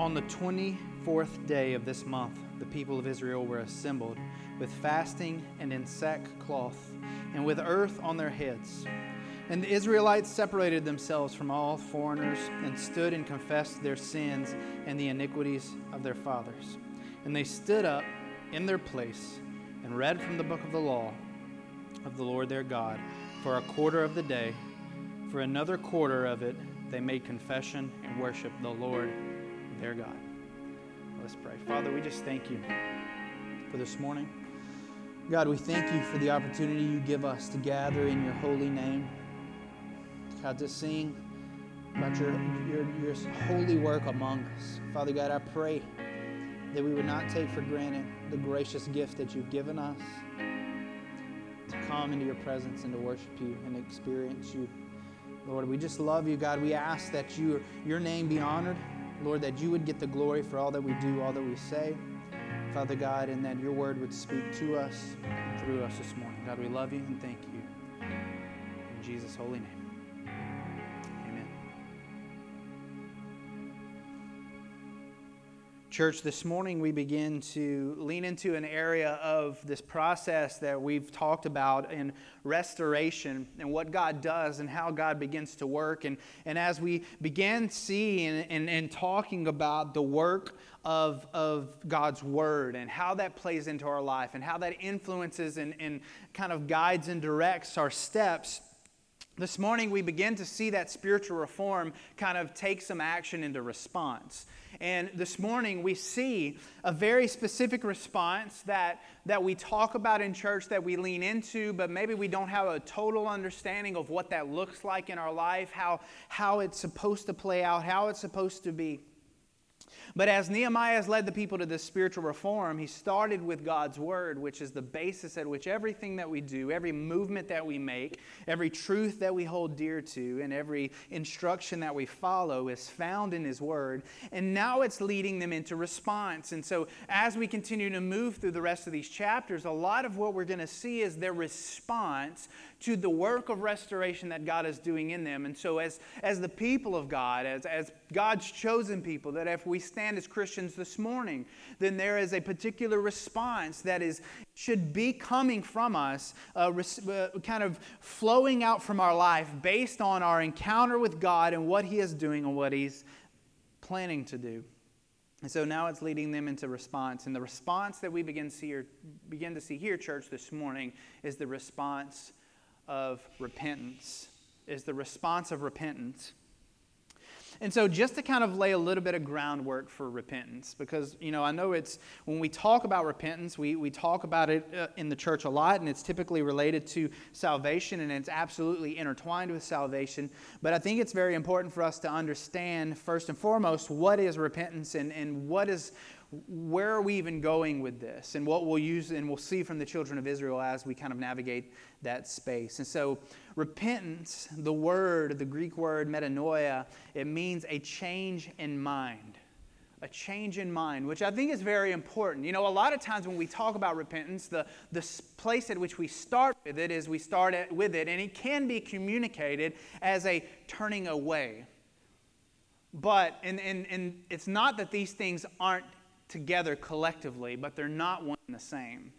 on the 24th day of this month, the people of Israel were assembled with fasting and in sackcloth and with earth on their heads. And the Israelites separated themselves from all foreigners and stood and confessed their sins and the iniquities of their fathers. And they stood up in their place and read from the book of the law of the Lord their God for a quarter of the day. For another quarter of it, they made confession and worshiped the Lord their God. Let's pray. Father, we just thank you for this morning. God, we thank you for the opportunity you give us to gather in your holy name. God, to sing about your, your, your holy work among us. Father God, I pray that we would not take for granted the gracious gift that you've given us to come into your presence and to worship you and experience you. Lord, we just love you, God. We ask that you, your name be honored. Lord, that you would get the glory for all that we do, all that we say. Father God, and that your word would speak to us through us this morning. God, we love you and thank you. In Jesus' holy name. Church, this morning we begin to lean into an area of this process that we've talked about in restoration and what God does and how God begins to work. And, and as we began seeing and, and, and talking about the work of, of God's Word and how that plays into our life and how that influences and, and kind of guides and directs our steps. This morning, we begin to see that spiritual reform kind of take some action into response. And this morning we see a very specific response that, that we talk about in church that we lean into, but maybe we don't have a total understanding of what that looks like in our life, how, how it's supposed to play out, how it's supposed to be. But as Nehemiah has led the people to this spiritual reform, he started with God's word, which is the basis at which everything that we do, every movement that we make, every truth that we hold dear to, and every instruction that we follow is found in his word. And now it's leading them into response. And so as we continue to move through the rest of these chapters, a lot of what we're going to see is their response to the work of restoration that God is doing in them. And so, as, as the people of God, as, as God's chosen people, that if we stand as Christians this morning, then there is a particular response that is should be coming from us, uh, uh, kind of flowing out from our life based on our encounter with God and what He is doing and what He's planning to do. And so now it's leading them into response. And the response that we begin see here, begin to see here, church, this morning is the response of repentance, is the response of repentance. And so, just to kind of lay a little bit of groundwork for repentance, because, you know, I know it's when we talk about repentance, we, we talk about it uh, in the church a lot, and it's typically related to salvation, and it's absolutely intertwined with salvation. But I think it's very important for us to understand, first and foremost, what is repentance and, and what is where are we even going with this and what we'll use and we'll see from the children of Israel as we kind of navigate that space. And so, repentance, the word, the Greek word metanoia, it means a change in mind. A change in mind, which I think is very important. You know, a lot of times when we talk about repentance, the, the place at which we start with it is we start at, with it, and it can be communicated as a turning away. But, and, and, and it's not that these things aren't together collectively, but they're not one and the same.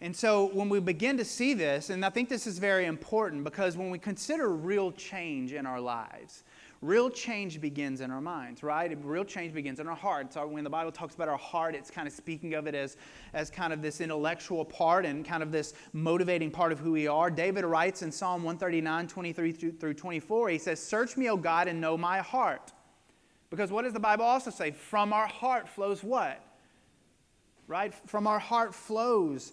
And so when we begin to see this, and I think this is very important because when we consider real change in our lives, real change begins in our minds, right? Real change begins in our heart. So when the Bible talks about our heart, it's kind of speaking of it as, as kind of this intellectual part and kind of this motivating part of who we are. David writes in Psalm 139, 23 through 24, he says, Search me, O God, and know my heart. Because what does the Bible also say? From our heart flows what? Right? From our heart flows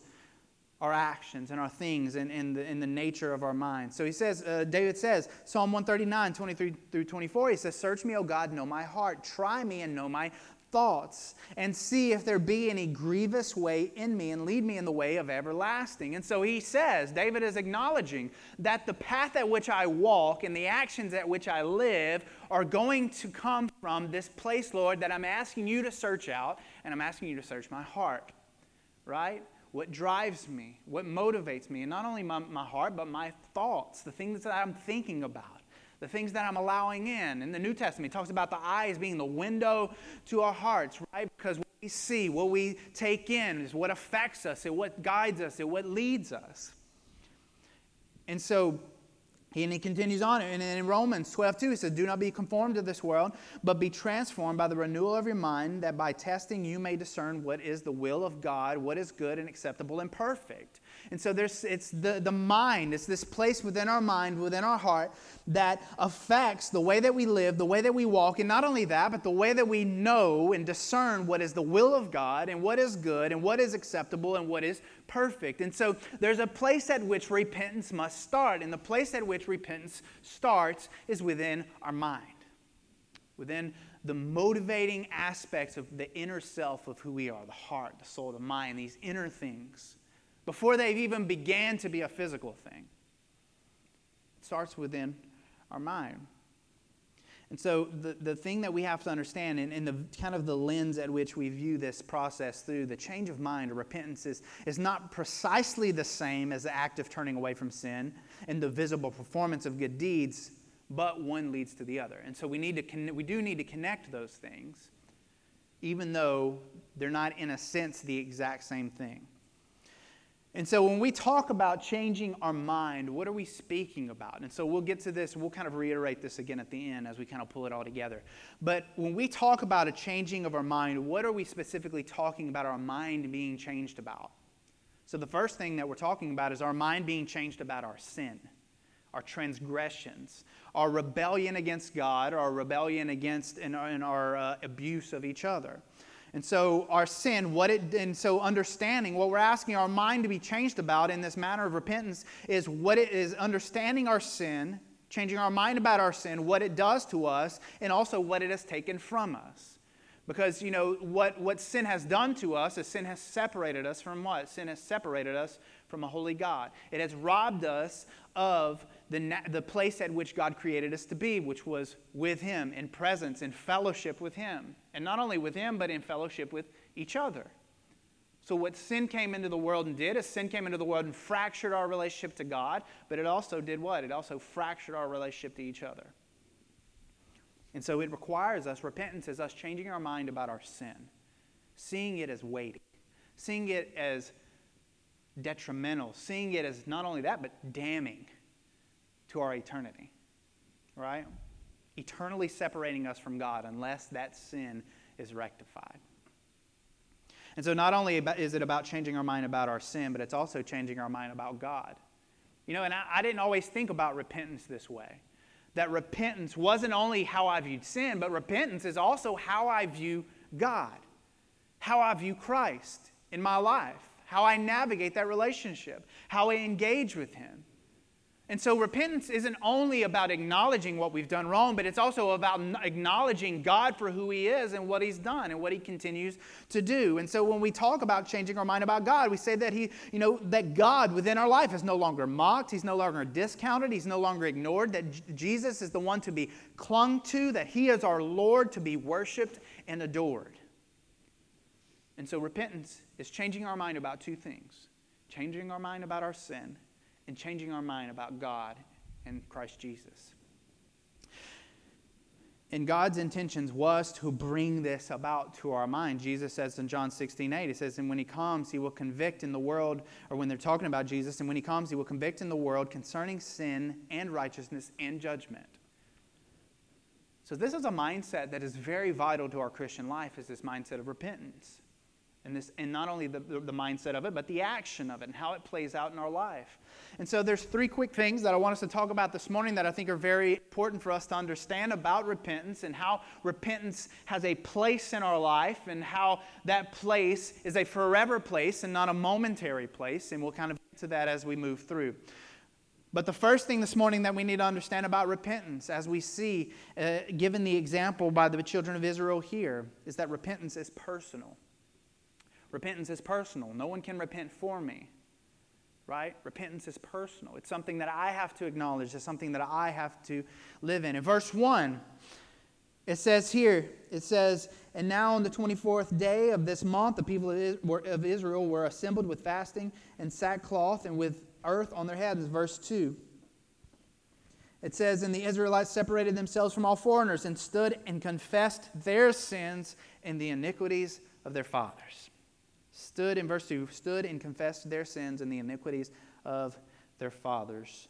our actions and our things and, and, the, and the nature of our minds. So he says, uh, David says, Psalm 139, 23 through 24, he says, Search me, O God, know my heart. Try me and know my thoughts and see if there be any grievous way in me and lead me in the way of everlasting. And so he says, David is acknowledging that the path at which I walk and the actions at which I live are going to come from this place, Lord, that I'm asking you to search out and I'm asking you to search my heart. Right? What drives me, what motivates me, and not only my, my heart, but my thoughts, the things that I'm thinking about the things that I'm allowing in. In the New Testament, he talks about the eyes being the window to our hearts, right? Because what we see, what we take in, is what affects us, it what guides us, it what leads us. And so, and he continues on, and in Romans 12, 2, he says, Do not be conformed to this world, but be transformed by the renewal of your mind, that by testing you may discern what is the will of God, what is good and acceptable and perfect. And so there's it's the, the mind, it's this place within our mind, within our heart, that affects the way that we live, the way that we walk, and not only that, but the way that we know and discern what is the will of God and what is good and what is acceptable and what is perfect. And so there's a place at which repentance must start. And the place at which repentance starts is within our mind, within the motivating aspects of the inner self of who we are the heart, the soul, the mind, these inner things, before they've even began to be a physical thing. It starts within our mind. And so the, the thing that we have to understand, and, and the kind of the lens at which we view this process through the change of mind or repentance is, is not precisely the same as the act of turning away from sin and the visible performance of good deeds, but one leads to the other. And so we need to con- we do need to connect those things, even though they're not in a sense the exact same thing. And so when we talk about changing our mind, what are we speaking about? And so we'll get to this, we'll kind of reiterate this again at the end as we kind of pull it all together. But when we talk about a changing of our mind, what are we specifically talking about our mind being changed about? So the first thing that we're talking about is our mind being changed about our sin, our transgressions, our rebellion against God, our rebellion against and our, and our uh, abuse of each other. And so our sin, what it and so understanding what we're asking our mind to be changed about in this matter of repentance is what it is understanding our sin, changing our mind about our sin, what it does to us, and also what it has taken from us. Because you know what, what sin has done to us is sin has separated us from what? Sin has separated us from a holy God. It has robbed us of the, the place at which God created us to be, which was with Him, in presence, in fellowship with Him. And not only with Him, but in fellowship with each other. So, what sin came into the world and did is sin came into the world and fractured our relationship to God, but it also did what? It also fractured our relationship to each other. And so, it requires us, repentance is us changing our mind about our sin, seeing it as weighty, seeing it as detrimental, seeing it as not only that, but damning to our eternity, right? Eternally separating us from God unless that sin is rectified. And so, not only is it about changing our mind about our sin, but it's also changing our mind about God. You know, and I, I didn't always think about repentance this way. That repentance wasn't only how I viewed sin, but repentance is also how I view God, how I view Christ in my life, how I navigate that relationship, how I engage with Him. And so repentance isn't only about acknowledging what we've done wrong, but it's also about acknowledging God for who He is and what He's done and what He continues to do. And so when we talk about changing our mind about God, we say that He, you know, that God within our life is no longer mocked, He's no longer discounted, He's no longer ignored, that Jesus is the one to be clung to, that He is our Lord to be worshiped and adored. And so repentance is changing our mind about two things changing our mind about our sin and changing our mind about God and Christ Jesus. And God's intentions was to bring this about to our mind. Jesus says in John 16, 8, he says, And when he comes, he will convict in the world, or when they're talking about Jesus, and when he comes, he will convict in the world concerning sin and righteousness and judgment. So this is a mindset that is very vital to our Christian life, is this mindset of repentance. And, this, and not only the, the, mindset of it, but the action of it and how it plays out in our life. And so there's three quick things that I want us to talk about this morning that I think are very important for us to understand about repentance and how repentance has a place in our life and how that place is a forever place and not a momentary place. And we'll kind of get to that as we move through. But the first thing this morning that we need to understand about repentance, as we see, uh, given the example by the children of Israel here, is that repentance is personal. Repentance is personal. No one can repent for me right? Repentance is personal. It's something that I have to acknowledge, it's something that I have to live in. In verse 1, it says here, it says, And now on the 24th day of this month, the people of Israel were assembled with fasting and sackcloth and with earth on their heads. Verse 2. It says, And the Israelites separated themselves from all foreigners and stood and confessed their sins and the iniquities of their fathers. Stood in verse 2, stood and confessed their sins and the iniquities of their fathers.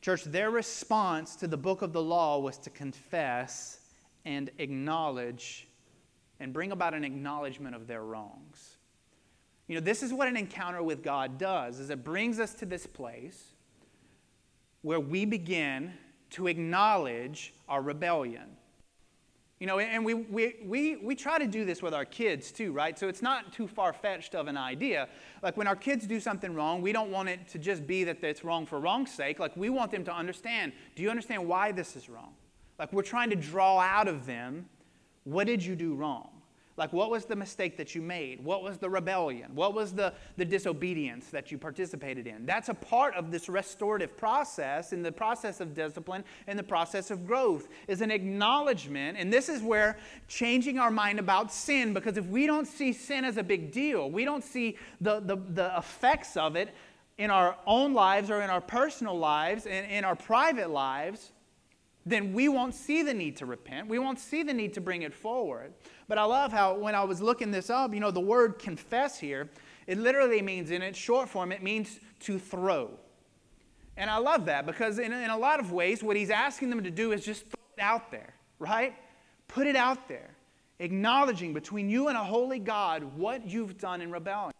Church, their response to the book of the law was to confess and acknowledge and bring about an acknowledgement of their wrongs. You know, this is what an encounter with God does is it brings us to this place where we begin to acknowledge our rebellion. You know, and we, we, we, we try to do this with our kids too, right? So it's not too far fetched of an idea. Like when our kids do something wrong, we don't want it to just be that it's wrong for wrong's sake. Like we want them to understand do you understand why this is wrong? Like we're trying to draw out of them what did you do wrong? Like, what was the mistake that you made? What was the rebellion? What was the, the disobedience that you participated in? That's a part of this restorative process, in the process of discipline, in the process of growth, is an acknowledgement. And this is where changing our mind about sin, because if we don't see sin as a big deal, we don't see the, the, the effects of it in our own lives or in our personal lives, and in our private lives, then we won't see the need to repent. We won't see the need to bring it forward. But I love how when I was looking this up, you know, the word confess here, it literally means, in its short form, it means to throw. And I love that because in, in a lot of ways, what he's asking them to do is just throw it out there, right? Put it out there, acknowledging between you and a holy God what you've done in rebellion.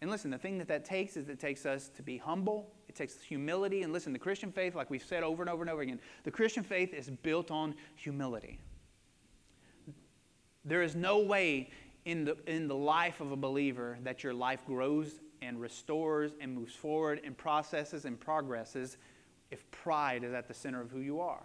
And listen, the thing that that takes is it takes us to be humble. It takes humility. And listen, the Christian faith, like we've said over and over and over again, the Christian faith is built on humility. There is no way in the, in the life of a believer that your life grows and restores and moves forward and processes and progresses if pride is at the center of who you are.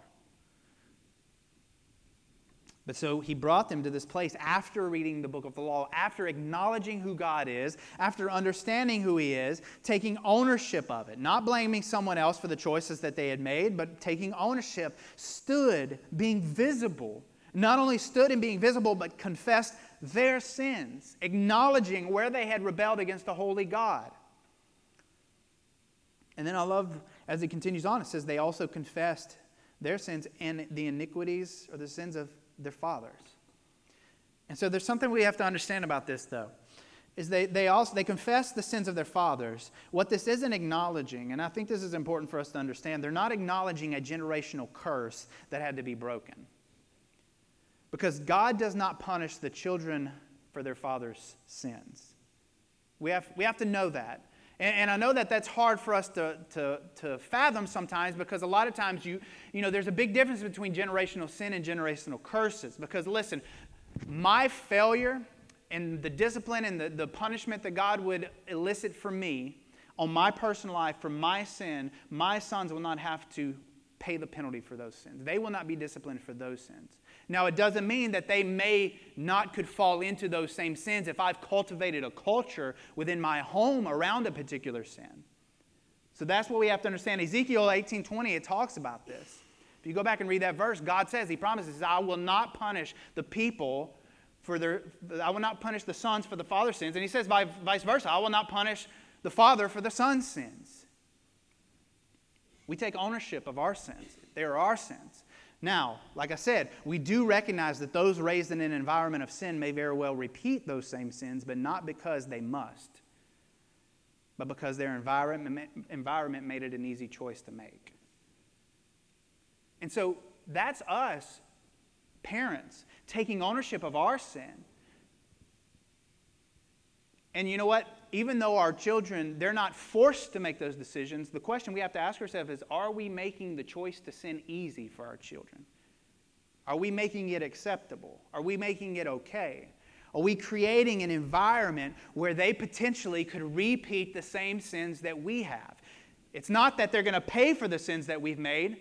But so he brought them to this place after reading the book of the law, after acknowledging who God is, after understanding who he is, taking ownership of it, not blaming someone else for the choices that they had made, but taking ownership, stood, being visible. Not only stood and being visible, but confessed their sins, acknowledging where they had rebelled against the holy God. And then I love, as he continues on, it says they also confessed their sins and the iniquities or the sins of their fathers. And so there's something we have to understand about this, though, is they, they also they confess the sins of their fathers. What this isn't acknowledging, and I think this is important for us to understand, they're not acknowledging a generational curse that had to be broken. Because God does not punish the children for their father's sins. We have, we have to know that. And, and, I know that that's hard for us to, to, to fathom sometimes because a lot of times you, you know, there's a big difference between generational sin and generational curses. Because listen, my failure and the discipline and the, the punishment that God would elicit from me on my personal life for my sin, my sons will not have to pay the penalty for those sins. They will not be disciplined for those sins. Now, it doesn't mean that they may not could fall into those same sins if I've cultivated a culture within my home around a particular sin. So that's what we have to understand. Ezekiel 18:20 it talks about this. If you go back and read that verse, God says, He promises, I will not punish the people for their, I will not punish the sons for the father's sins. And He says, vice versa, I will not punish the father for the son's sins. We take ownership of our sins. They are our sins. Now, like I said, we do recognize that those raised in an environment of sin may very well repeat those same sins, but not because they must, but because their environment, environment made it an easy choice to make. And so that's us, parents, taking ownership of our sin. And you know what? Even though our children, they're not forced to make those decisions, the question we have to ask ourselves is are we making the choice to sin easy for our children? Are we making it acceptable? Are we making it okay? Are we creating an environment where they potentially could repeat the same sins that we have? It's not that they're going to pay for the sins that we've made,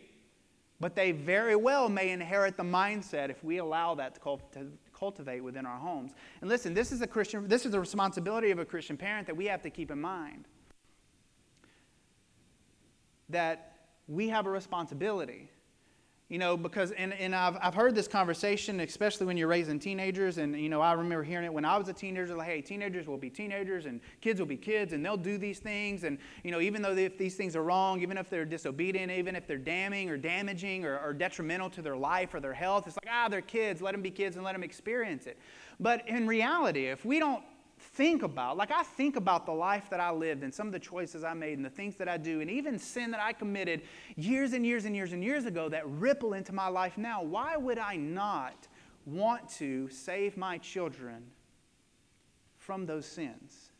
but they very well may inherit the mindset if we allow that to cultivate within our homes. And listen, this is a Christian, this is the responsibility of a Christian parent that we have to keep in mind. That we have a responsibility. You know, because, and, and I've, I've heard this conversation, especially when you're raising teenagers. And, you know, I remember hearing it when I was a teenager, like, hey, teenagers will be teenagers and kids will be kids and they'll do these things. And, you know, even though if these things are wrong, even if they're disobedient, even if they're damning or damaging or, or detrimental to their life or their health, it's like, ah, they're kids. Let them be kids and let them experience it. But in reality, if we don't think about, like I think about the life that I lived and some of the choices I made and the things that I do, and even sin that I committed years and years and years and years ago that ripple into my life now, why would I not want to save my children from those sins?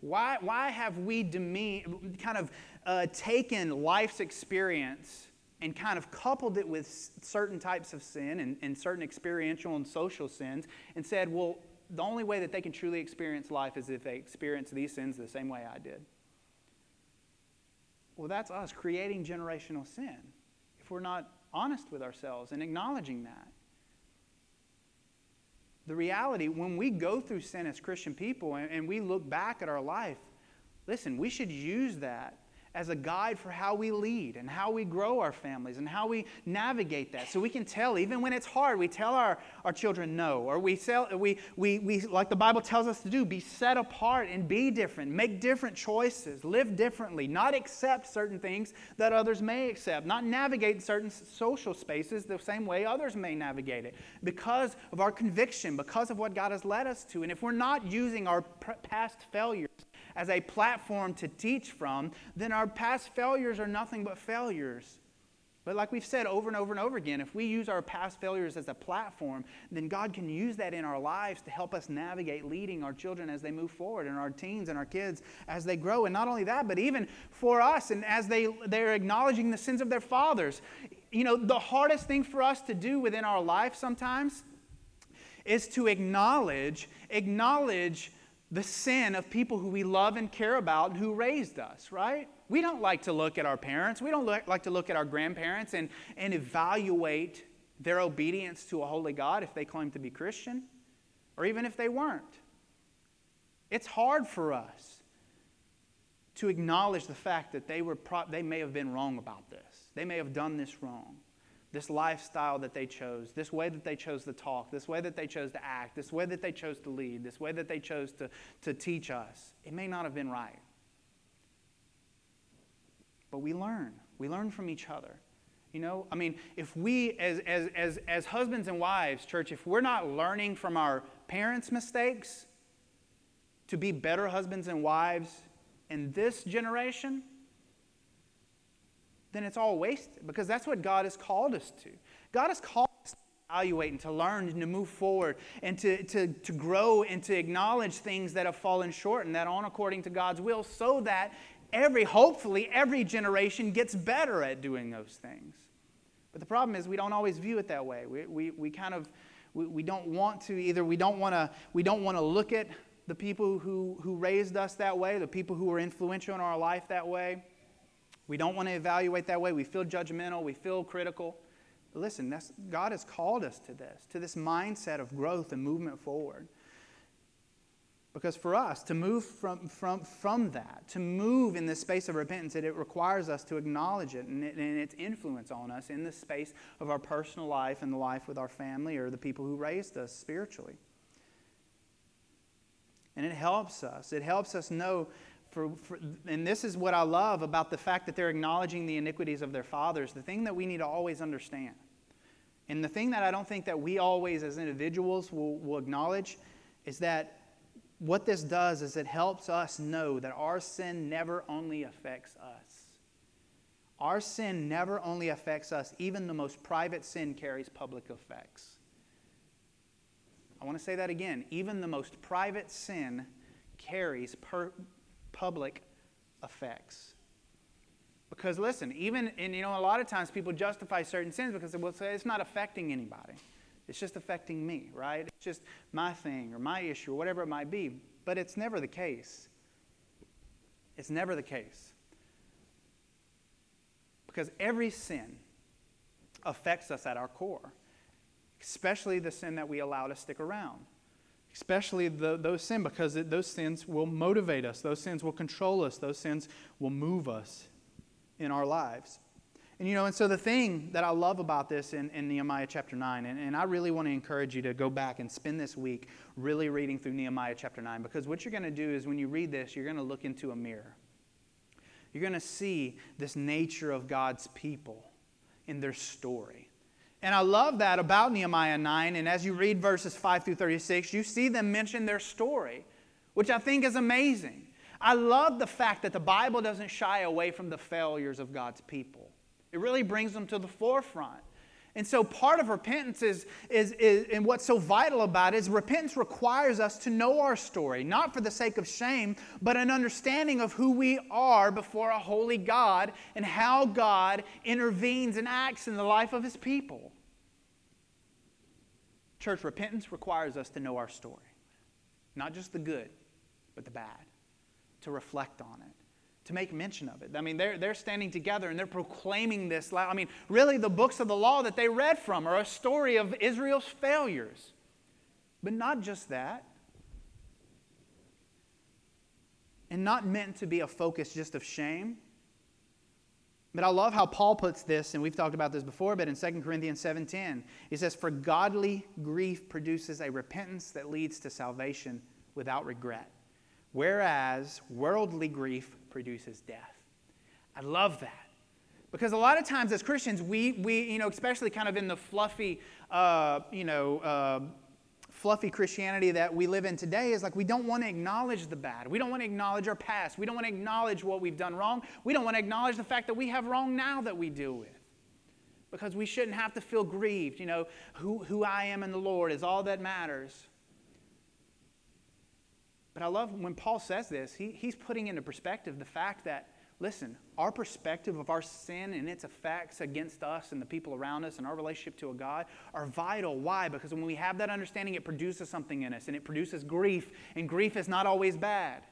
Why, why have we demean, kind of uh, taken life's experience and kind of coupled it with certain types of sin and, and certain experiential and social sins and said, well, the only way that they can truly experience life is if they experience these sins the same way I did. Well, that's us creating generational sin if we're not honest with ourselves and acknowledging that. The reality, when we go through sin as Christian people and, and we look back at our life, listen, we should use that as a guide for how we lead and how we grow our families and how we navigate that. So we can tell, even when it's hard, we tell our, our children no. Or we, tell, we, we, we, like the Bible tells us to do, be set apart and be different, make different choices, live differently, not accept certain things that others may accept, not navigate certain social spaces the same way others may navigate it because of our conviction, because of what God has led us to. And if we're not using our past failures, as a platform to teach from, then our past failures are nothing but failures. But like we've said over and over and over again, if we use our past failures as a platform, then God can use that in our lives to help us navigate leading our children as they move forward and our teens and our kids as they grow. And not only that, but even for us and as they, they're acknowledging the sins of their fathers. You know, the hardest thing for us to do within our life sometimes is to acknowledge, acknowledge the sin of people who we love and care about and who raised us, right? We don't like to look at our parents. We don't like to look at our grandparents and, and evaluate their obedience to a holy God if they claim to be Christian or even if they weren't. It's hard for us to acknowledge the fact that they, were pro- they may have been wrong about this. They may have done this wrong this lifestyle that they chose, this way that they chose to talk, this way that they chose to act, this way that they chose to lead, this way that they chose to, to teach us, it may not have been right. But we learn. We learn from each other. You know, I mean, if we, as, as, as, as husbands and wives, church, if we're not learning from our parents' mistakes to be better husbands and wives in this generation, then it's all wasted because that's what God has called us to. God has called us to evaluate and to learn and to move forward and to, to, to grow and to acknowledge things that have fallen short and that aren't according to God's will so that every, hopefully, every generation gets better at doing those things. But the problem is we don't always view it that way. We, we, we kind of, we, we don't want to either, we don't want to, we don't want to look at the people who, who raised us that way, the people who were influential in our life that way. We don't want to evaluate that way. We feel judgmental, we feel critical. But listen, God has called us to this, to this mindset of growth and movement forward. Because for us to move from, from, from that, to move in this space of repentance, it, it requires us to acknowledge it and, it and its influence on us in the space of our personal life and the life with our family or the people who raised us spiritually. And it helps us. It helps us know for, for, and this is what I love about the fact that they're acknowledging the iniquities of their fathers. The thing that we need to always understand, and the thing that I don't think that we always as individuals will, will acknowledge, is that what this does is it helps us know that our sin never only affects us. Our sin never only affects us, even the most private sin carries public effects. I want to say that again. Even the most private sin carries per, public effects. Because listen, even, and you know, a lot of times people justify certain sins because they will say it's not affecting anybody. It's just affecting me, right? It's just my thing or my issue or whatever it might be. But it's never the case. It's never the case. Because every sin affects us at our core, especially the sin that we allow to stick around especially the, those sins, because it, those sins will motivate us, those sins will control us, those sins will move us in our lives. And you know, and so the thing that I love about this in, in Nehemiah chapter 9, and, and I really want to encourage you to go back and spend this week really reading through Nehemiah chapter 9, because what you're going to do is when you read this, you're going to look into a mirror. You're going to see this nature of God's people in their story. And I love that about Nehemiah 9. And as you read verses 5 through 36, you see them mention their story, which I think is amazing. I love the fact that the Bible doesn't shy away from the failures of God's people. It really brings them to the forefront. And so part of repentance is, is, is, and what's so vital about it is repentance requires us to know our story, not for the sake of shame, but an understanding of who we are before a holy God and how God intervenes and acts in the life of his people. Church, repentance requires us to know our story, not just the good, but the bad, to reflect on it to make mention of it. I mean, they're, they're standing together and they're proclaiming this. I mean, really, the books of the law that they read from are a story of Israel's failures. But not just that. And not meant to be a focus just of shame. But I love how Paul puts this, and we've talked about this before, but in 2 Corinthians 7:10, he says, For godly grief produces a repentance that leads to salvation without regret, whereas worldly grief produces death. I love that. Because a lot of times as Christians, we, we you know, especially kind of in the fluffy, uh, you know, uh, fluffy Christianity that we live in today is like we don't want to acknowledge the bad. We don't want to acknowledge our past. We don't want to acknowledge what we've done wrong. We don't want to acknowledge the fact that we have wrong now that we deal with. Because we shouldn't have to feel grieved. You know, who, who I am in the Lord is all that matters. But I love when Paul says this, he, he's putting into perspective the fact that, listen, our perspective of our sin and its effects against us and the people around us and our relationship to a God are vital. Why? Because when we have that understanding, it produces something in us and it produces grief, and grief is not always bad.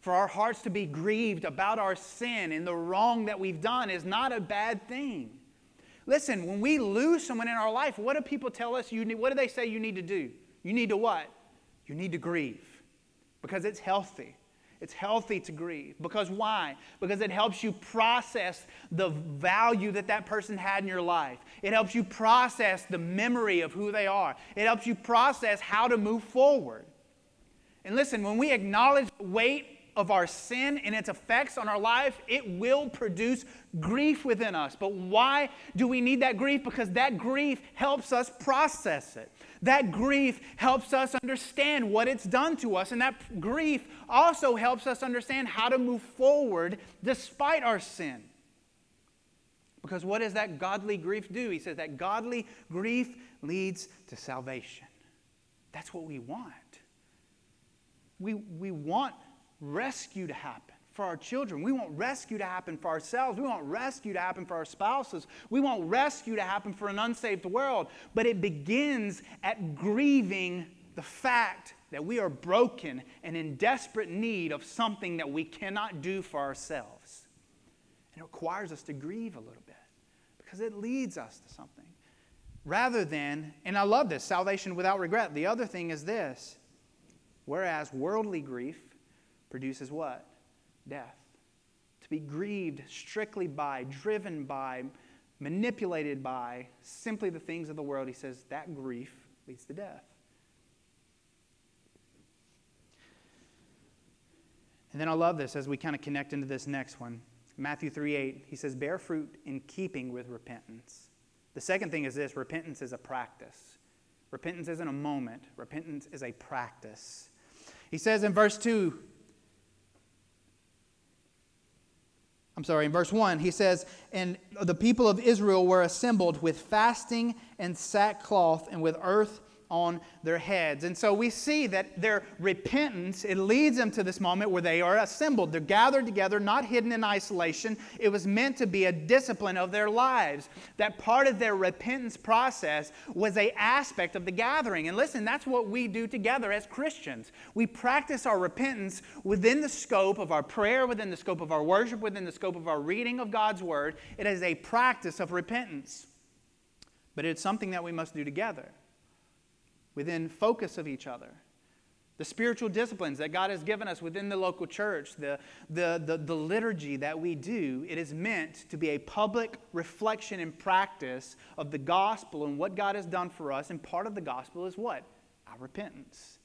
For our hearts to be grieved about our sin and the wrong that we've done is not a bad thing. Listen, when we lose someone in our life, what do people tell us you need, what do they say you need to do? You need to what? You need to grieve because it's healthy. It's healthy to grieve. Because why? Because it helps you process the value that that person had in your life. It helps you process the memory of who they are. It helps you process how to move forward. And listen, when we acknowledge the weight of our sin and its effects on our life, it will produce grief within us. But why do we need that grief? Because that grief helps us process it. That grief helps us understand what it's done to us. And that grief also helps us understand how to move forward despite our sin. Because what does that godly grief do? He says that godly grief leads to salvation. That's what we want. We, we want rescue to happen for our children. We want rescue to happen for ourselves. We want rescue to happen for our spouses. We want rescue to happen for an unsaved world. But it begins at grieving the fact that we are broken and in desperate need of something that we cannot do for ourselves. And it requires us to grieve a little bit because it leads us to something. Rather than, and I love this, salvation without regret. The other thing is this whereas worldly grief produces what? Death. To be grieved strictly by, driven by, manipulated by simply the things of the world, he says that grief leads to death. And then I love this as we kind of connect into this next one. Matthew 3 8, he says, Bear fruit in keeping with repentance. The second thing is this repentance is a practice. Repentance isn't a moment, repentance is a practice. He says in verse 2, I'm sorry, in verse 1, he says, And the people of Israel were assembled with fasting and sackcloth and with earth on their heads. And so we see that their repentance, it leads them to this moment where they are assembled. They're gathered together, not hidden in isolation. It was meant to be a discipline of their lives. That part of their repentance process was a aspect of the gathering. And listen, that's what we do together as Christians. We practice our repentance within the scope of our prayer, within the scope of our worship, within the scope of our reading of God's word. It is a practice of repentance. But it's something that we must do together within focus of each other. the spiritual disciplines that God has given us within the local church, the, the, the, the, liturgy that we do, it is meant to be a public reflection and practice of the gospel and what God has done for us. And part of the gospel is what? Our repentance.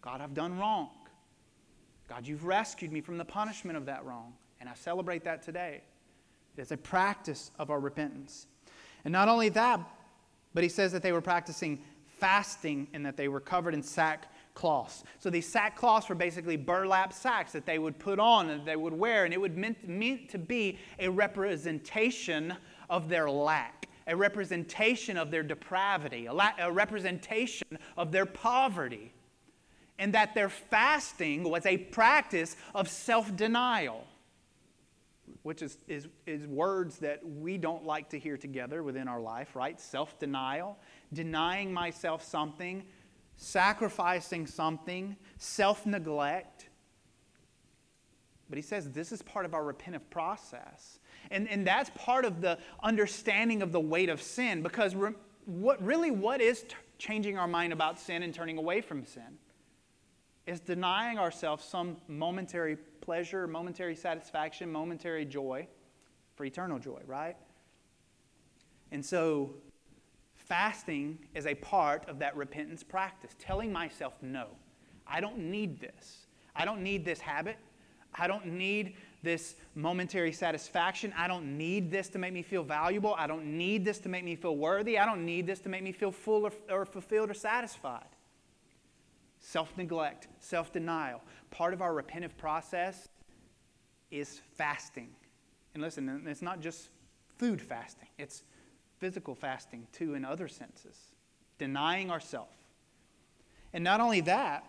God, I've done wrong. God, you've rescued me from the punishment of that wrong. And I celebrate that today. It is a practice of our repentance. And not only that, but he says that they were practicing fasting and that they were covered in sackcloths. So these sackcloths were basically burlap sacks that they would put on and they would wear, and it would meant, meant to be a representation of their lack, a representation of their depravity, a, la- a representation of their poverty. And that their fasting was a practice of self denial which is, is, is words that we don't like to hear together within our life, right? Self denial, denying myself something, sacrificing something, self neglect. But he says this is part of our repentive process. And, and that's part of the understanding of the weight of sin because re, what, really, what is t- changing our mind about sin and turning away from sin? Is denying ourselves some momentary pleasure, momentary satisfaction, momentary joy for eternal joy, right? And so, fasting is a part of that repentance practice, telling myself, no, I don't need this. I don't need this habit. I don't need this momentary satisfaction. I don't need this to make me feel valuable. I don't need this to make me feel worthy. I don't need this to make me feel full or, or fulfilled or satisfied self neglect, self denial. Part of our repentive process is fasting. And listen, it's not just food fasting, it's physical fasting too, in other senses, denying ourselves. And not only that,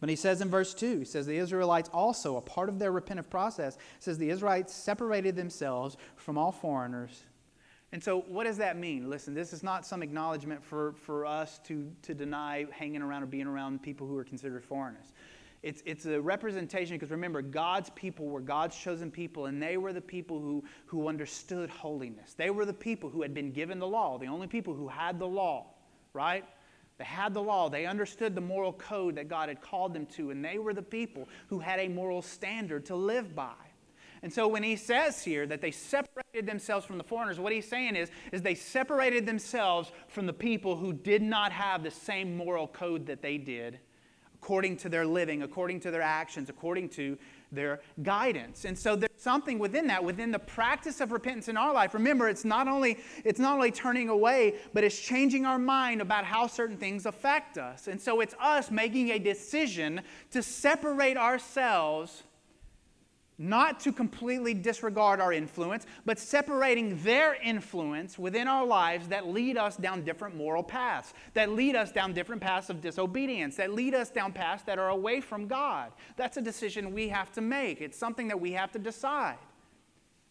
but he says in verse 2, he says the Israelites also, a part of their repentive process, says the Israelites separated themselves from all foreigners and so, what does that mean? Listen, this is not some acknowledgement for, for us to, to deny hanging around or being around people who are considered foreigners. It's, it's a representation because remember, God's people were God's chosen people, and they were the people who, who understood holiness. They were the people who had been given the law, the only people who had the law, right? They had the law. They understood the moral code that God had called them to, and they were the people who had a moral standard to live by. And so when he says here that they separated themselves from the foreigners, what he's saying is, is they separated themselves from the people who did not have the same moral code that they did, according to their living, according to their actions, according to their guidance. And so there's something within that, within the practice of repentance in our life. Remember, it's not only it's not only turning away, but it's changing our mind about how certain things affect us. And so it's us making a decision to separate ourselves not to completely disregard our influence, but separating their influence within our lives that lead us down different moral paths, that lead us down different paths of disobedience, that lead us down paths that are away from God. That's a decision we have to make. It's something that we have to decide.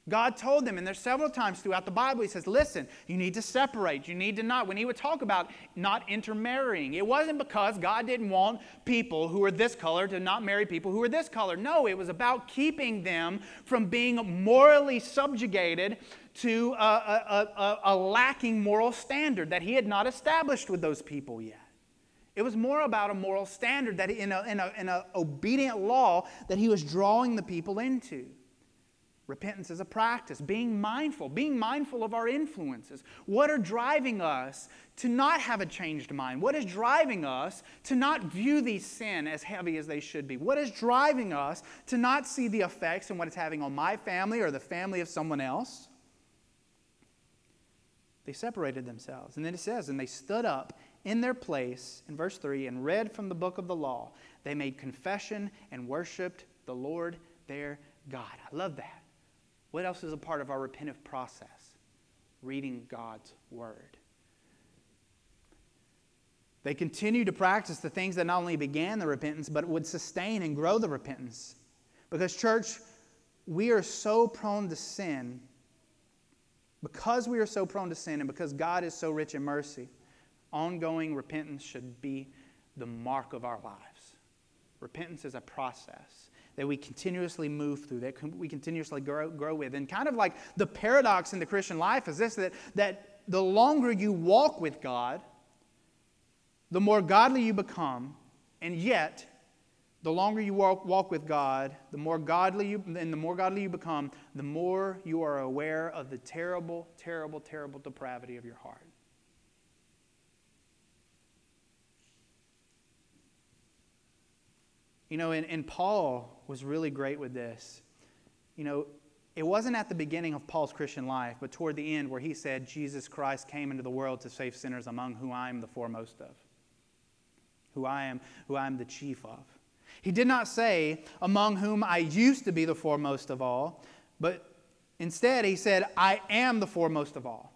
God told them, and there's several times throughout the Bible, He says, listen, you need to separate. You need to not. When He would talk about not intermarrying, it wasn't because God didn't want people who were this color to not marry people who were this color. No, it was about keeping them from being morally subjugated to a, a, a, a lacking moral standard that He had not established with those people yet. It was more about a moral standard that in an in a, in a obedient law that He was drawing the people into. Repentance is a practice, being mindful, being mindful of our influences. What are driving us to not have a changed mind? What is driving us to not view these sin as heavy as they should be? What is driving us to not see the effects and what it's having on my family or the family of someone else? They separated themselves. And then it says, and they stood up in their place, in verse 3, and read from the book of the law. They made confession and worshiped the Lord their God. I love that. What else is a part of our repentive process? Reading God's Word. They continue to practice the things that not only began the repentance, but would sustain and grow the repentance. Because, church, we are so prone to sin. Because we are so prone to sin and because God is so rich in mercy, ongoing repentance should be the mark of our lives. Repentance is a process that we continuously move through, that we continuously grow, grow with. And kind of like the paradox in the Christian life is this that, that the longer you walk with God, the more godly you become, And yet, the longer you walk, walk with God, the more godly you, and the more godly you become, the more you are aware of the terrible, terrible, terrible depravity of your heart. You know, and, and Paul was really great with this. You know, it wasn't at the beginning of Paul's Christian life, but toward the end where he said, Jesus Christ came into the world to save sinners among whom I am the foremost of, who I am, who I am the chief of. He did not say, among whom I used to be the foremost of all, but instead he said, I am the foremost of all.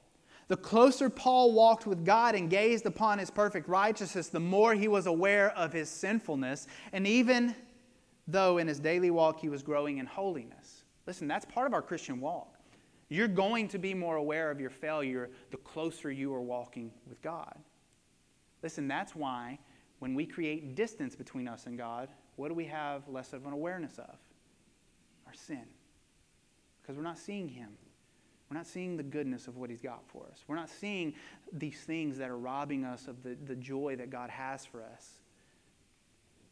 The closer Paul walked with God and gazed upon his perfect righteousness, the more he was aware of his sinfulness. And even though in his daily walk he was growing in holiness. Listen, that's part of our Christian walk. You're going to be more aware of your failure the closer you are walking with God. Listen, that's why when we create distance between us and God, what do we have less of an awareness of? Our sin. Because we're not seeing Him. We're not seeing the goodness of what He's got for us. We're not seeing these things that are robbing us of the, the joy that God has for us.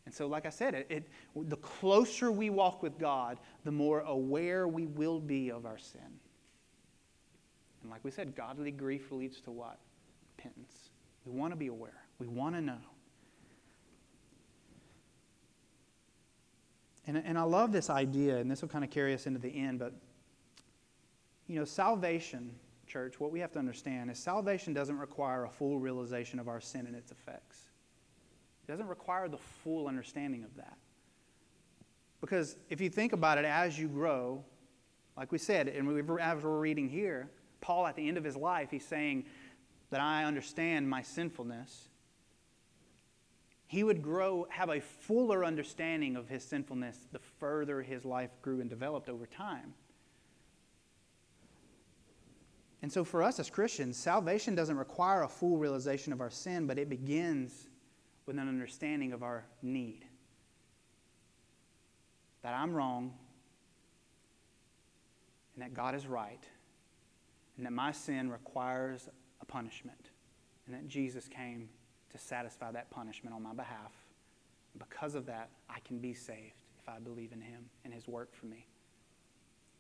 And so, like I said, it, it, the closer we walk with God, the more aware we will be of our sin. And like we said, godly grief leads to what? Repentance. We want to be aware, we want to know. And, and I love this idea, and this will kind of carry us into the end, but you know, salvation, church, what we have to understand is salvation doesn't require a full realization of our sin and its effects. It doesn't require the full understanding of that. Because if you think about it as you grow, like we said, and as we're reading here, Paul at the end of his life, he's saying that I understand my sinfulness. He would grow, have a fuller understanding of his sinfulness the further his life grew and developed over time. And so, for us as Christians, salvation doesn't require a full realization of our sin, but it begins with an understanding of our need. That I'm wrong, and that God is right, and that my sin requires a punishment, and that Jesus came to satisfy that punishment on my behalf. And because of that, I can be saved if I believe in Him and His work for me.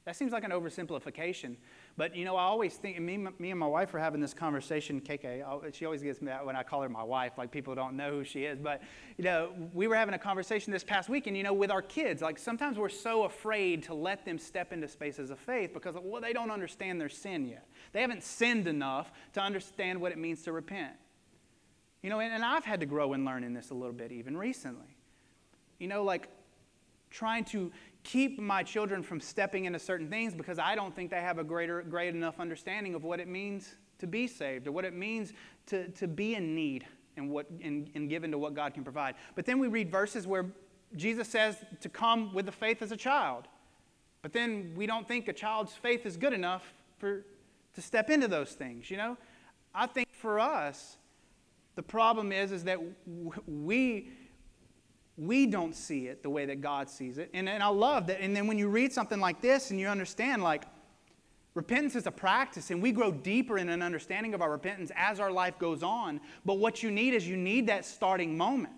That seems like an oversimplification. But, you know, I always think, me, me and my wife were having this conversation, KK, oh, she always gets that when I call her my wife, like people don't know who she is. But, you know, we were having a conversation this past week, and, you know, with our kids, like sometimes we're so afraid to let them step into spaces of faith because, well, they don't understand their sin yet. They haven't sinned enough to understand what it means to repent. You know, and, and I've had to grow and learn in this a little bit even recently. You know, like trying to keep my children from stepping into certain things because I don't think they have a greater, great enough understanding of what it means to be saved or what it means to, to be in need and, what, and, and given to what God can provide. But then we read verses where Jesus says to come with the faith as a child. But then we don't think a child's faith is good enough for, to step into those things, you know? I think for us, the problem is, is that we we don't see it the way that God sees it. And, and I love that. And then when you read something like this and you understand, like, repentance is a practice, and we grow deeper in an understanding of our repentance as our life goes on. But what you need is you need that starting moment.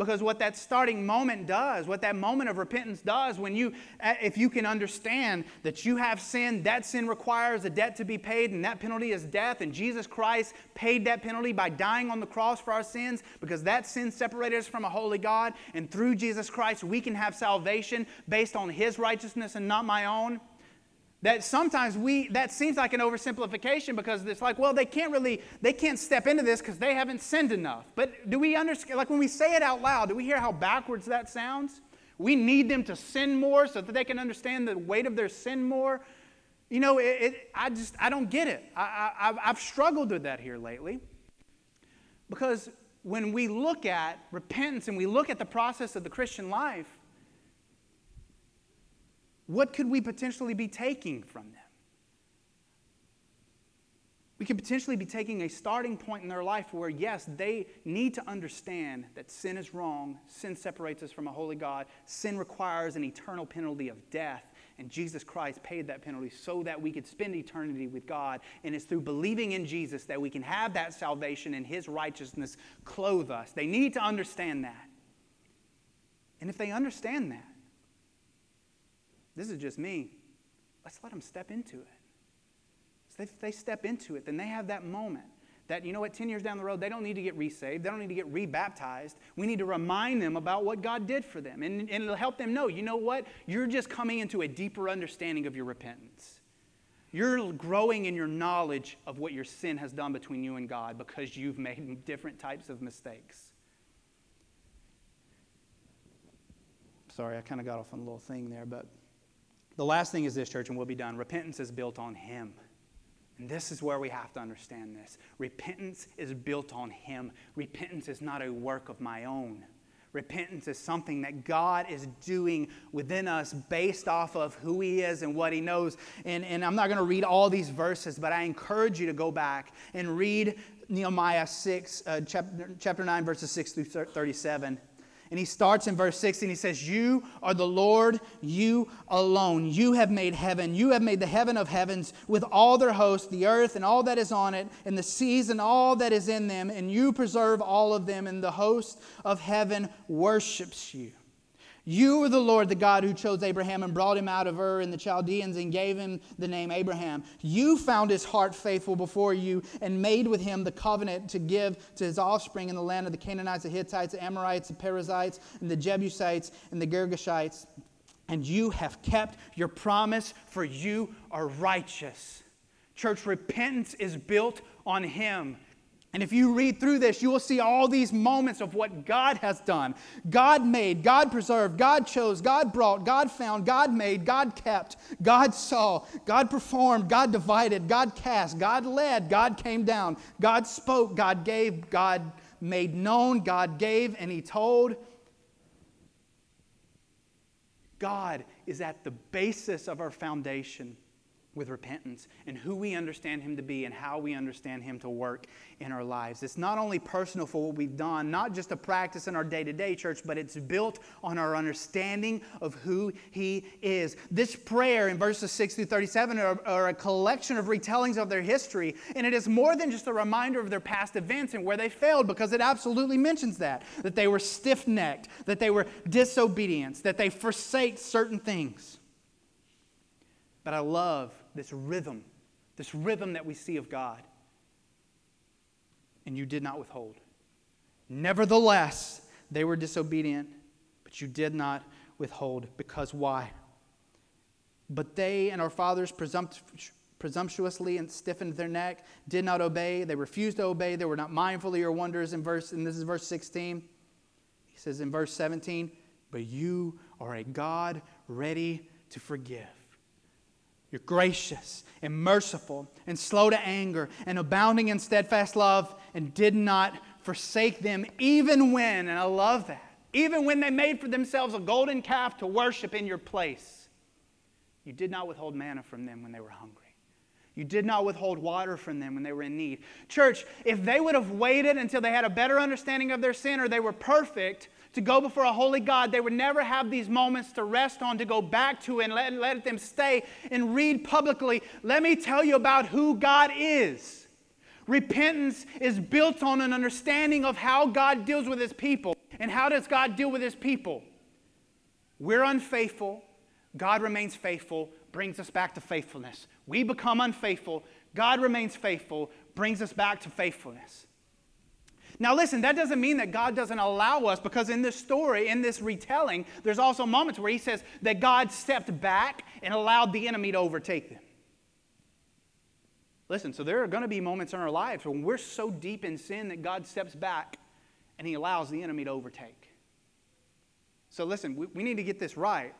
Because what that starting moment does, what that moment of repentance does, when you, uh, if you can understand that you have sin, that sin requires a debt to be paid, and that penalty is death, and Jesus Christ paid that penalty by dying on the cross for our sins, because that sin separated us from a holy God, and through Jesus Christ we can have salvation based on His righteousness and not my own. That sometimes we, that seems like an oversimplification because it's like, well, they can't really, they can't step into this because they haven't sinned enough. But do we understand, like when we say it out loud, do we hear how backwards that sounds? We need them to sin more so that they can understand the weight of their sin more. You know, it, it, I just, I don't get it. I, I, I've struggled with that here lately. Because when we look at repentance and we look at the process of the Christian life, what could we potentially be taking from them? We could potentially be taking a starting point in their life where, yes, they need to understand that sin is wrong, sin separates us from a holy God, sin requires an eternal penalty of death, and Jesus Christ paid that penalty so that we could spend eternity with God. And it's through believing in Jesus that we can have that salvation and His righteousness clothe us. They need to understand that. And if they understand that, this is just me, let's let them step into it. So if they step into it, then they have that moment that, you know what, 10 years down the road, they don't need to get resaved. They don't need to get rebaptized. We need to remind them about what God did for them. And, and it'll help them know, you know what, you're just coming into a deeper understanding of your repentance. You're growing in your knowledge of what your sin has done between you and God because you've made different types of mistakes. Sorry, I kind of got off on a little thing there, but the last thing is this, church, and we'll be done. Repentance is built on Him. And this is where we have to understand this. Repentance is built on Him. Repentance is not a work of my own. Repentance is something that God is doing within us based off of who He is and what He knows. And, and I'm not going to read all these verses, but I encourage you to go back and read Nehemiah 6, uh, chapter, chapter 9, verses 6 through 37. And he starts in verse 16. He says, You are the Lord, you alone. You have made heaven. You have made the heaven of heavens with all their hosts, the earth and all that is on it, and the seas and all that is in them. And you preserve all of them, and the host of heaven worships you. You are the Lord, the God who chose Abraham and brought him out of Ur and the Chaldeans and gave him the name Abraham. You found his heart faithful before you and made with him the covenant to give to his offspring in the land of the Canaanites, the Hittites, the Amorites, the Perizzites, and the Jebusites, and the Girgashites. And you have kept your promise, for you are righteous. Church, repentance is built on him. And if you read through this, you will see all these moments of what God has done. God made, God preserved, God chose, God brought, God found, God made, God kept, God saw, God performed, God divided, God cast, God led, God came down, God spoke, God gave, God made known, God gave, and He told. God is at the basis of our foundation with repentance and who we understand Him to be and how we understand Him to work in our lives. It's not only personal for what we've done, not just a practice in our day to day church, but it's built on our understanding of who He is. This prayer in verses 6 through 37 are, are a collection of retellings of their history, and it is more than just a reminder of their past events and where they failed, because it absolutely mentions that that they were stiff necked, that they were disobedient, that they forsake certain things. But I love this rhythm, this rhythm that we see of God. And you did not withhold. Nevertheless, they were disobedient, but you did not withhold. Because why? But they and our fathers presumptuously and stiffened their neck, did not obey. They refused to obey. They were not mindful of your wonders. In verse, and this is verse 16. He says in verse 17, but you are a God ready to forgive you're gracious and merciful and slow to anger and abounding in steadfast love and did not forsake them even when, and I love that, even when they made for themselves a golden calf to worship in your place. You did not withhold manna from them when they were hungry. You did not withhold water from them when they were in need. Church, if they would have waited until they had a better understanding of their sin or they were perfect, to go before a holy God, they would never have these moments to rest on, to go back to, and let, let them stay and read publicly. Let me tell you about who God is. Repentance is built on an understanding of how God deals with his people. And how does God deal with his people? We're unfaithful, God remains faithful, brings us back to faithfulness. We become unfaithful, God remains faithful, brings us back to faithfulness. Now, listen, that doesn't mean that God doesn't allow us, because in this story, in this retelling, there's also moments where he says that God stepped back and allowed the enemy to overtake them. Listen, so there are going to be moments in our lives when we're so deep in sin that God steps back and he allows the enemy to overtake. So, listen, we, we need to get this right.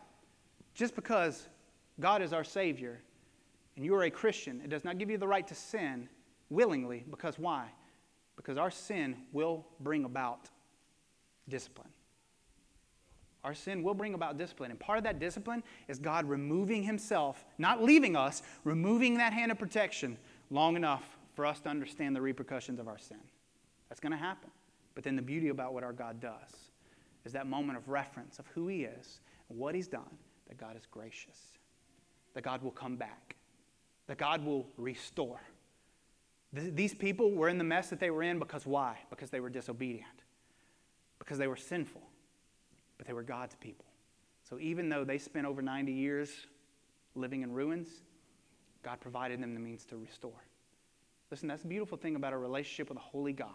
Just because God is our Savior and you are a Christian, it does not give you the right to sin willingly, because why? Because our sin will bring about discipline. Our sin will bring about discipline. And part of that discipline is God removing Himself, not leaving us, removing that hand of protection long enough for us to understand the repercussions of our sin. That's going to happen. But then the beauty about what our God does is that moment of reference of who He is and what He's done, that God is gracious, that God will come back, that God will restore. These people were in the mess that they were in because why? Because they were disobedient, because they were sinful. but they were God's people. So even though they spent over 90 years living in ruins, God provided them the means to restore. Listen, that's the beautiful thing about a relationship with a holy God.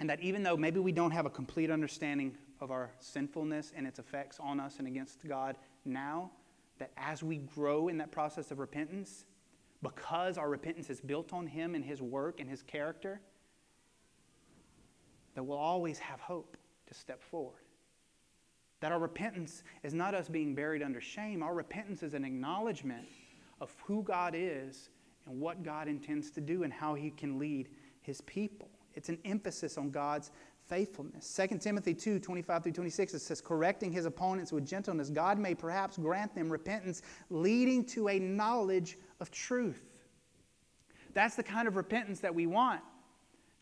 And that even though maybe we don't have a complete understanding of our sinfulness and its effects on us and against God now, that as we grow in that process of repentance, because our repentance is built on Him and His work and His character, that we'll always have hope to step forward. That our repentance is not us being buried under shame, our repentance is an acknowledgement of who God is and what God intends to do and how He can lead His people. It's an emphasis on God's faithfulness. 2 Timothy 2 25 through 26, it says, correcting his opponents with gentleness, God may perhaps grant them repentance, leading to a knowledge of truth. That's the kind of repentance that we want.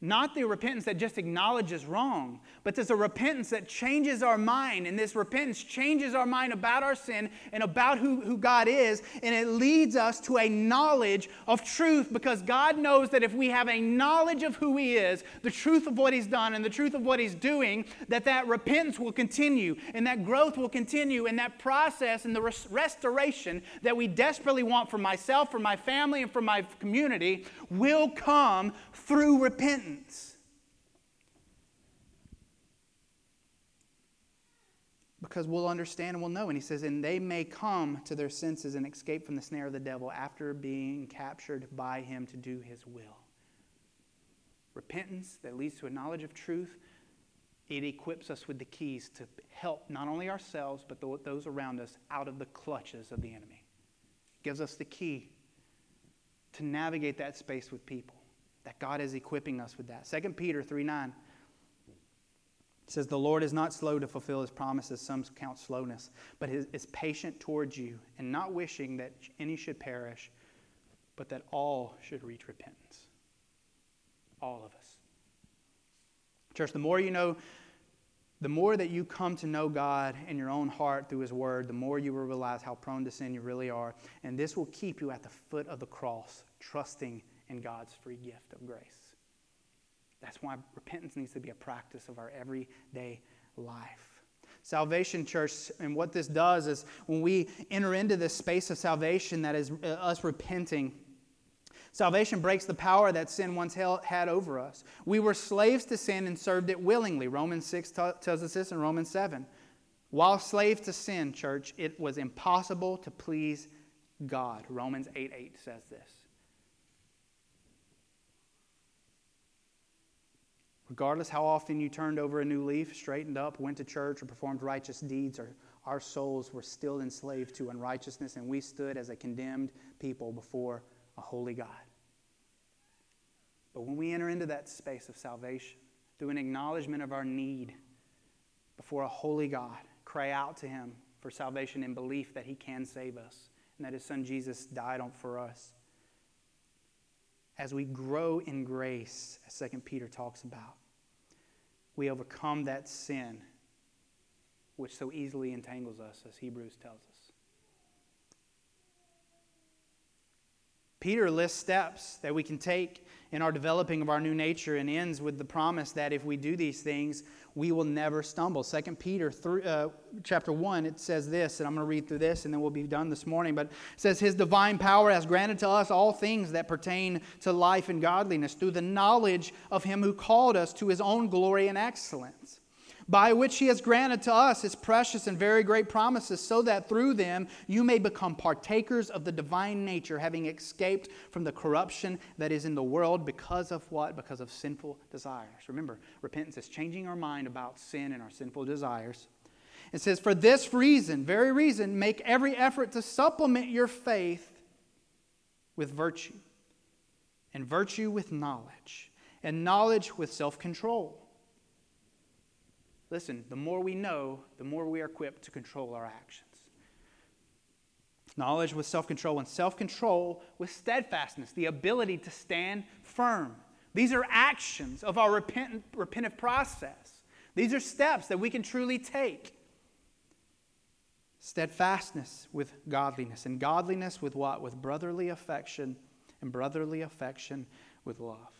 Not the repentance that just acknowledges wrong, but there's a repentance that changes our mind. And this repentance changes our mind about our sin and about who, who God is. And it leads us to a knowledge of truth because God knows that if we have a knowledge of who He is, the truth of what He's done, and the truth of what He's doing, that that repentance will continue and that growth will continue and that process and the res- restoration that we desperately want for myself, for my family, and for my community will come through repentance. Because we'll understand and we'll know. And he says, and they may come to their senses and escape from the snare of the devil after being captured by him to do his will. Repentance that leads to a knowledge of truth, it equips us with the keys to help not only ourselves, but those around us out of the clutches of the enemy. It gives us the key to navigate that space with people that God is equipping us with that. 2 Peter 3 9 says, The Lord is not slow to fulfill his promises, some count slowness, but is patient towards you, and not wishing that any should perish, but that all should reach repentance. All of us. Church, the more you know, the more that you come to know God in your own heart through His Word, the more you will realize how prone to sin you really are. And this will keep you at the foot of the cross, trusting in God's free gift of grace. That's why repentance needs to be a practice of our everyday life. Salvation, church, and what this does is when we enter into this space of salvation that is uh, us repenting, salvation breaks the power that sin once had over us. We were slaves to sin and served it willingly. Romans 6 t- tells us this in Romans 7. While slaves to sin, church, it was impossible to please God. Romans 8 8 says this. Regardless how often you turned over a new leaf, straightened up, went to church, or performed righteous deeds, or our souls were still enslaved to unrighteousness, and we stood as a condemned people before a holy God. But when we enter into that space of salvation, through an acknowledgement of our need before a holy God, cry out to Him for salvation in belief that He can save us and that His Son Jesus died on for us. As we grow in grace, as 2 Peter talks about, we overcome that sin which so easily entangles us, as Hebrews tells us. Peter lists steps that we can take in our developing of our new nature and ends with the promise that if we do these things, we will never stumble. 2 Peter 3, uh, chapter 1, it says this, and I'm going to read through this and then we'll be done this morning. But it says, His divine power has granted to us all things that pertain to life and godliness through the knowledge of Him who called us to His own glory and excellence by which he has granted to us his precious and very great promises, so that through them you may become partakers of the divine nature, having escaped from the corruption that is in the world because of what? Because of sinful desires. Remember, repentance is changing our mind about sin and our sinful desires. It says, For this reason, very reason, make every effort to supplement your faith with virtue, and virtue with knowledge, and knowledge with self control Listen, the more we know, the more we are equipped to control our actions. Knowledge with self control, and self control with steadfastness, the ability to stand firm. These are actions of our repentant, repentant process. These are steps that we can truly take. Steadfastness with godliness, and godliness with what? With brotherly affection, and brotherly affection with love.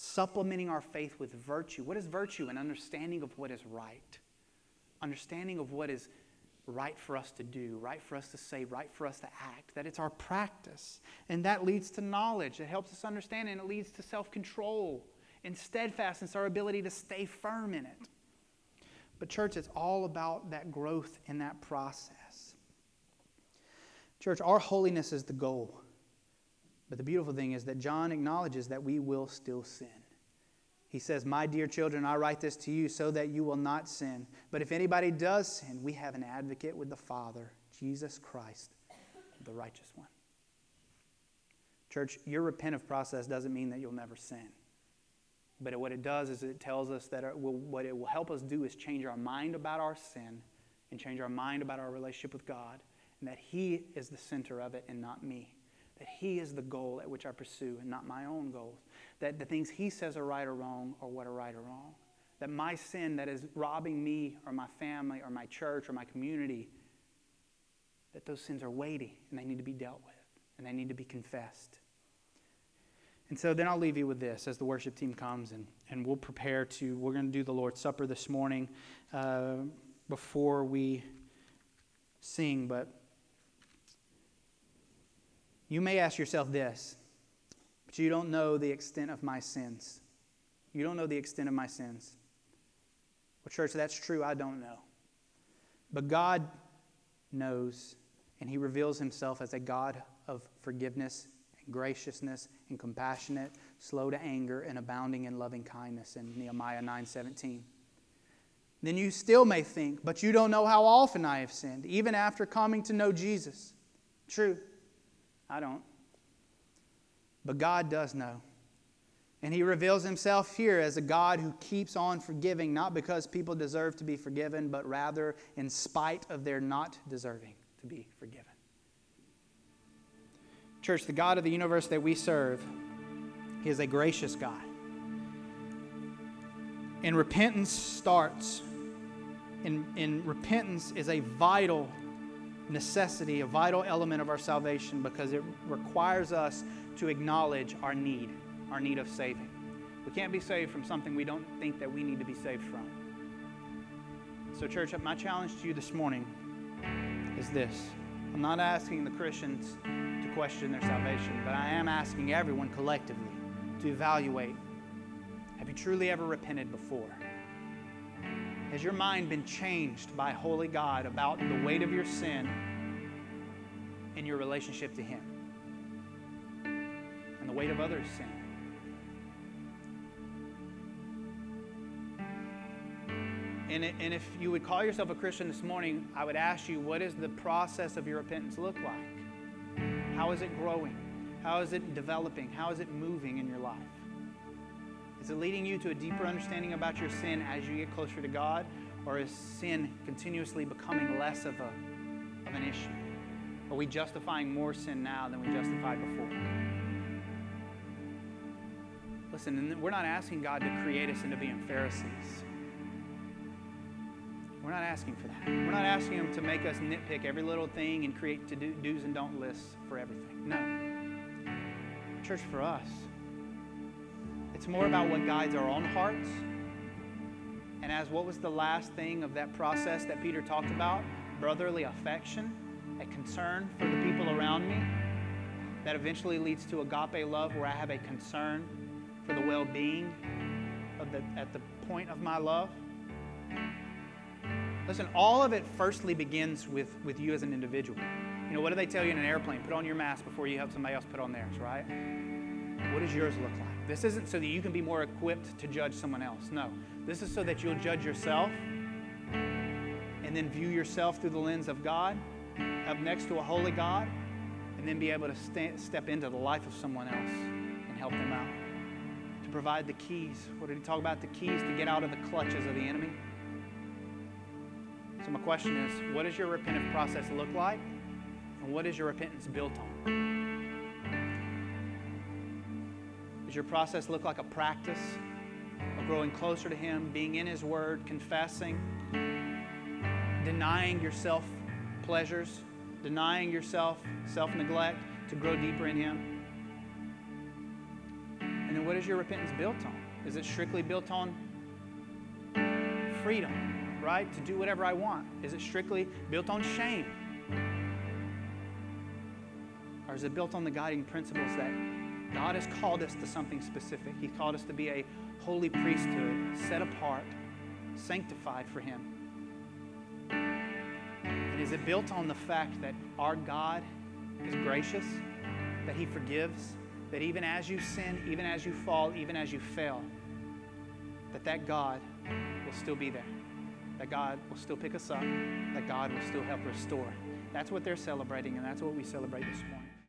supplementing our faith with virtue. What is virtue? An understanding of what is right, understanding of what is right for us to do, right for us to say, right for us to act, that it's our practice. And that leads to knowledge. It helps us understand, and it leads to self control and steadfastness, our ability to stay firm in it. But, church, it's all about that growth in that process. Church, our holiness is the goal. But the beautiful thing is that John acknowledges that we will still sin. He says, My dear children, I write this to you so that you will not sin. But if anybody does sin, we have an advocate with the Father, Jesus Christ, the righteous one. Church, your repentive process doesn't mean that you'll never sin. But what it does is it tells us that what it will help us do is change our mind about our sin and change our mind about our relationship with God, and that He is the center of it and not me that He is the goal at which I pursue and not my own goals. That the things He says are right or wrong are what are right or wrong. That my sin that is robbing me or my family or my church or my community, that those sins are weighty and they need to be dealt with and they need to be confessed. And so then I'll leave you with this as the worship team comes and, and we'll prepare to, we're going to do the Lord's Supper this morning uh, before we sing, but you may ask yourself this, but you don't know the extent of my sins. You don't know the extent of my sins. Well, church, that's true. I don't know. But God knows, and He reveals Himself as a God of forgiveness and graciousness and compassionate, slow to anger, and abounding in loving kindness in Nehemiah 9:17. Then you still may think, but you don't know how often I have sinned, even after coming to know Jesus. True. I don't. But God does know. And he reveals himself here as a God who keeps on forgiving, not because people deserve to be forgiven, but rather in spite of their not deserving to be forgiven. Church, the God of the universe that we serve, he is a gracious God. And repentance starts. And, and repentance is a vital necessity, a vital element of our salvation because it requires us to acknowledge our need, our need of saving. We can't be saved from something we don't think that we need to be saved from. So, church, my challenge to you this morning is this I'm not asking the Christians to question their salvation, but I am asking everyone collectively to evaluate have you truly ever repented before? Has your mind been changed by Holy God about the weight of your sin and your relationship to Him and the weight of others' sin? And, and if you would call yourself a Christian this morning, I would ask you, what does the process of your repentance look like? How is it growing? How is it developing? How is it moving in your life? Is it leading you to a deeper understanding about your sin as you get closer to God? Or is sin continuously becoming less of, a, of an issue? Are we justifying more sin now than we justified before? Listen, we're not asking God to create us into being Pharisees. We're not asking for that. We're not asking Him to make us nitpick every little thing and create to do, do's and don't lists for everything. No. Church, for us, it's more about what guides our own hearts. And as what was the last thing of that process that Peter talked about? Brotherly affection, a concern for the people around me. That eventually leads to agape love where I have a concern for the well being the, at the point of my love. Listen, all of it firstly begins with, with you as an individual. You know, what do they tell you in an airplane? Put on your mask before you help somebody else put on theirs, right? What does yours look like? This isn't so that you can be more equipped to judge someone else. No. This is so that you'll judge yourself and then view yourself through the lens of God, up next to a holy God, and then be able to st- step into the life of someone else and help them out, to provide the keys. What did he talk about? The keys to get out of the clutches of the enemy. So, my question is what does your repentant process look like? And what is your repentance built on? Does your process look like a practice of growing closer to Him, being in His Word, confessing, denying yourself pleasures, denying yourself self neglect to grow deeper in Him? And then what is your repentance built on? Is it strictly built on freedom, right? To do whatever I want? Is it strictly built on shame? Or is it built on the guiding principles that God has called us to something specific? He called us to be a holy priesthood, set apart, sanctified for Him. And is it built on the fact that our God is gracious, that He forgives, that even as you sin, even as you fall, even as you fail, that that God will still be there, that God will still pick us up, that God will still help restore. That's what they're celebrating, and that's what we celebrate this morning.